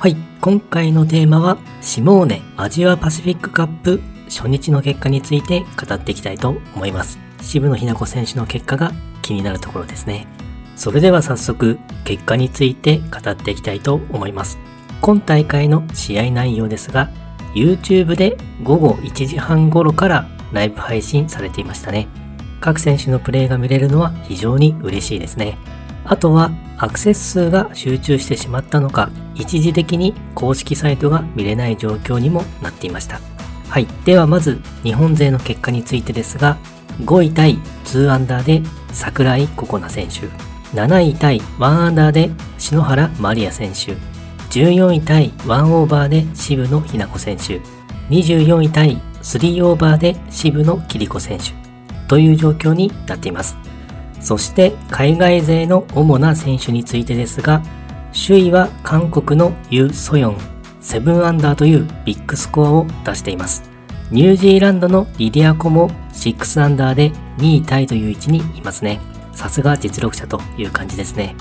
はい、今回のテーマは、シモーネアジアパシフィックカップ初日の結果について語っていきたいと思います。渋野日向子選手の結果が気になるところですね。それでは早速、結果について語っていきたいと思います。今大会の試合内容ですが、YouTube で午後1時半頃からライブ配信されていましたね。各選手のプレーが見れるのは非常に嬉しいですね。あとはアクセス数が集中してしまったのか、一時的に公式サイトが見れない状況にもなっていました。はい。ではまず日本勢の結果についてですが、5位対2アンダーで桜井心那選手、7位対1アンダーで篠原麻里亜選手、14位対1オーバーで渋野日向子選手、24位対3オーバーで渋野桐子選手という状況になっています。そして海外勢の主な選手についてですが、首位は韓国のユ・ソヨン、7アンダーというビッグスコアを出しています。ニュージーランドのリディアコも6アンダーで2位タイという位置にいますね。さすが実力者という感じですね。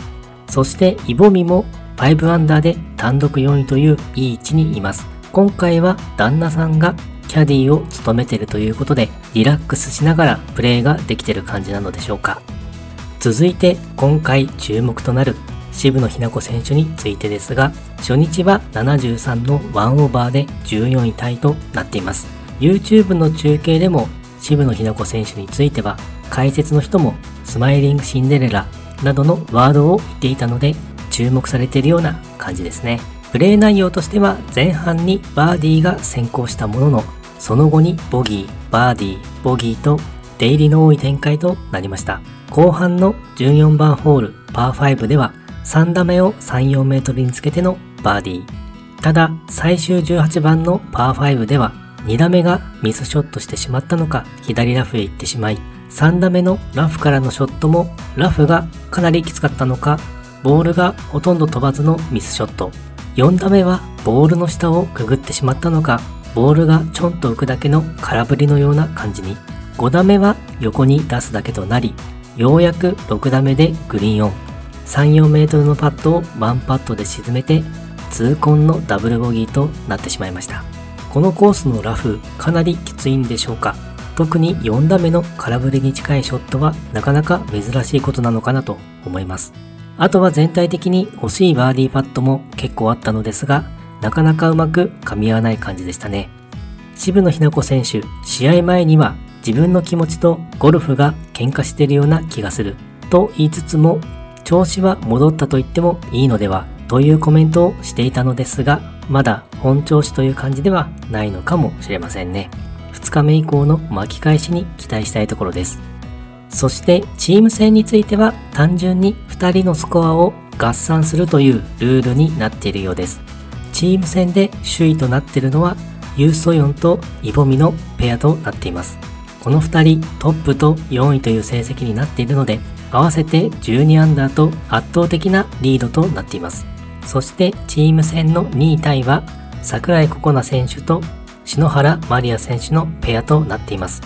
そしてイボミも5アンダーで単独4位といういい位置にいます。今回は旦那さんがキャディを務めているということでリラックスしながらプレーができてる感じなのでしょうか。続いて今回注目となる渋野日向子選手についてですが、初日は73の1オーバーで14位タイとなっています。YouTube の中継でも渋野日向子選手については解説の人もスマイリングシンデレラなどのワードを言っていたので注目されているような感じですね。プレー内容としては前半にバーディーが先行したもののその後にボギー、バーディー、ボギーと出入りの多い展開となりました。後半の14番ホールパー5では3打目を3、4メートルにつけてのバーディー。ただ最終18番のパー5では2打目がミスショットしてしまったのか左ラフへ行ってしまい3打目のラフからのショットもラフがかなりきつかったのかボールがほとんど飛ばずのミスショット4打目はボールの下をくぐってしまったのかボールがちょんと浮くだけの空振りのような感じに5打目は横に出すだけとなりようやく6打目でグリーンオン。34メートルのパットをワンパットで沈めて痛恨のダブルボギーとなってしまいました。このコースのラフかなりきついんでしょうか。特に4打目の空振りに近いショットはなかなか珍しいことなのかなと思います。あとは全体的に欲しいバーディーパットも結構あったのですがなかなかうまく噛み合わない感じでしたね。渋野日向子選手試合前には自分の気持ちとゴルフが喧嘩してるような気がすると言いつつも調子は戻ったと言ってもいいのではというコメントをしていたのですがまだ本調子という感じではないのかもしれませんね。2日目以降の巻き返しに期待したいところです。そしてチーム戦については単純に2人のスコアを合算するというルールになっているようです。チーム戦で首位となっているのはユーソヨンとイボミのペアとなっています。この2人トップと4位という成績になっているので合わせて12アンダーと圧倒的なリードとなっています。そしてチーム戦の2位タイは桜井心那選手と篠原マリア選手のペアとなっています。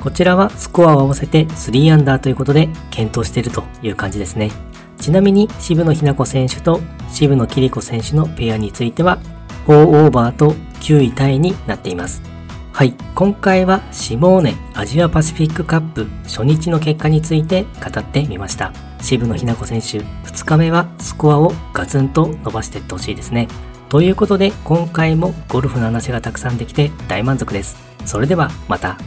こちらはスコアを合わせて3アンダーということで検討しているという感じですね。ちなみに渋野日向子選手と渋野桐子選手のペアについては4オーバーと9位タイになっています。はい、今回はシモーネアジアパシフィックカップ初日の結果について語ってみました。渋野日向子選手、2日目はスコアをガツンと伸ばしていってほしいですね。ということで今回もゴルフの話がたくさんできて大満足です。それではまた。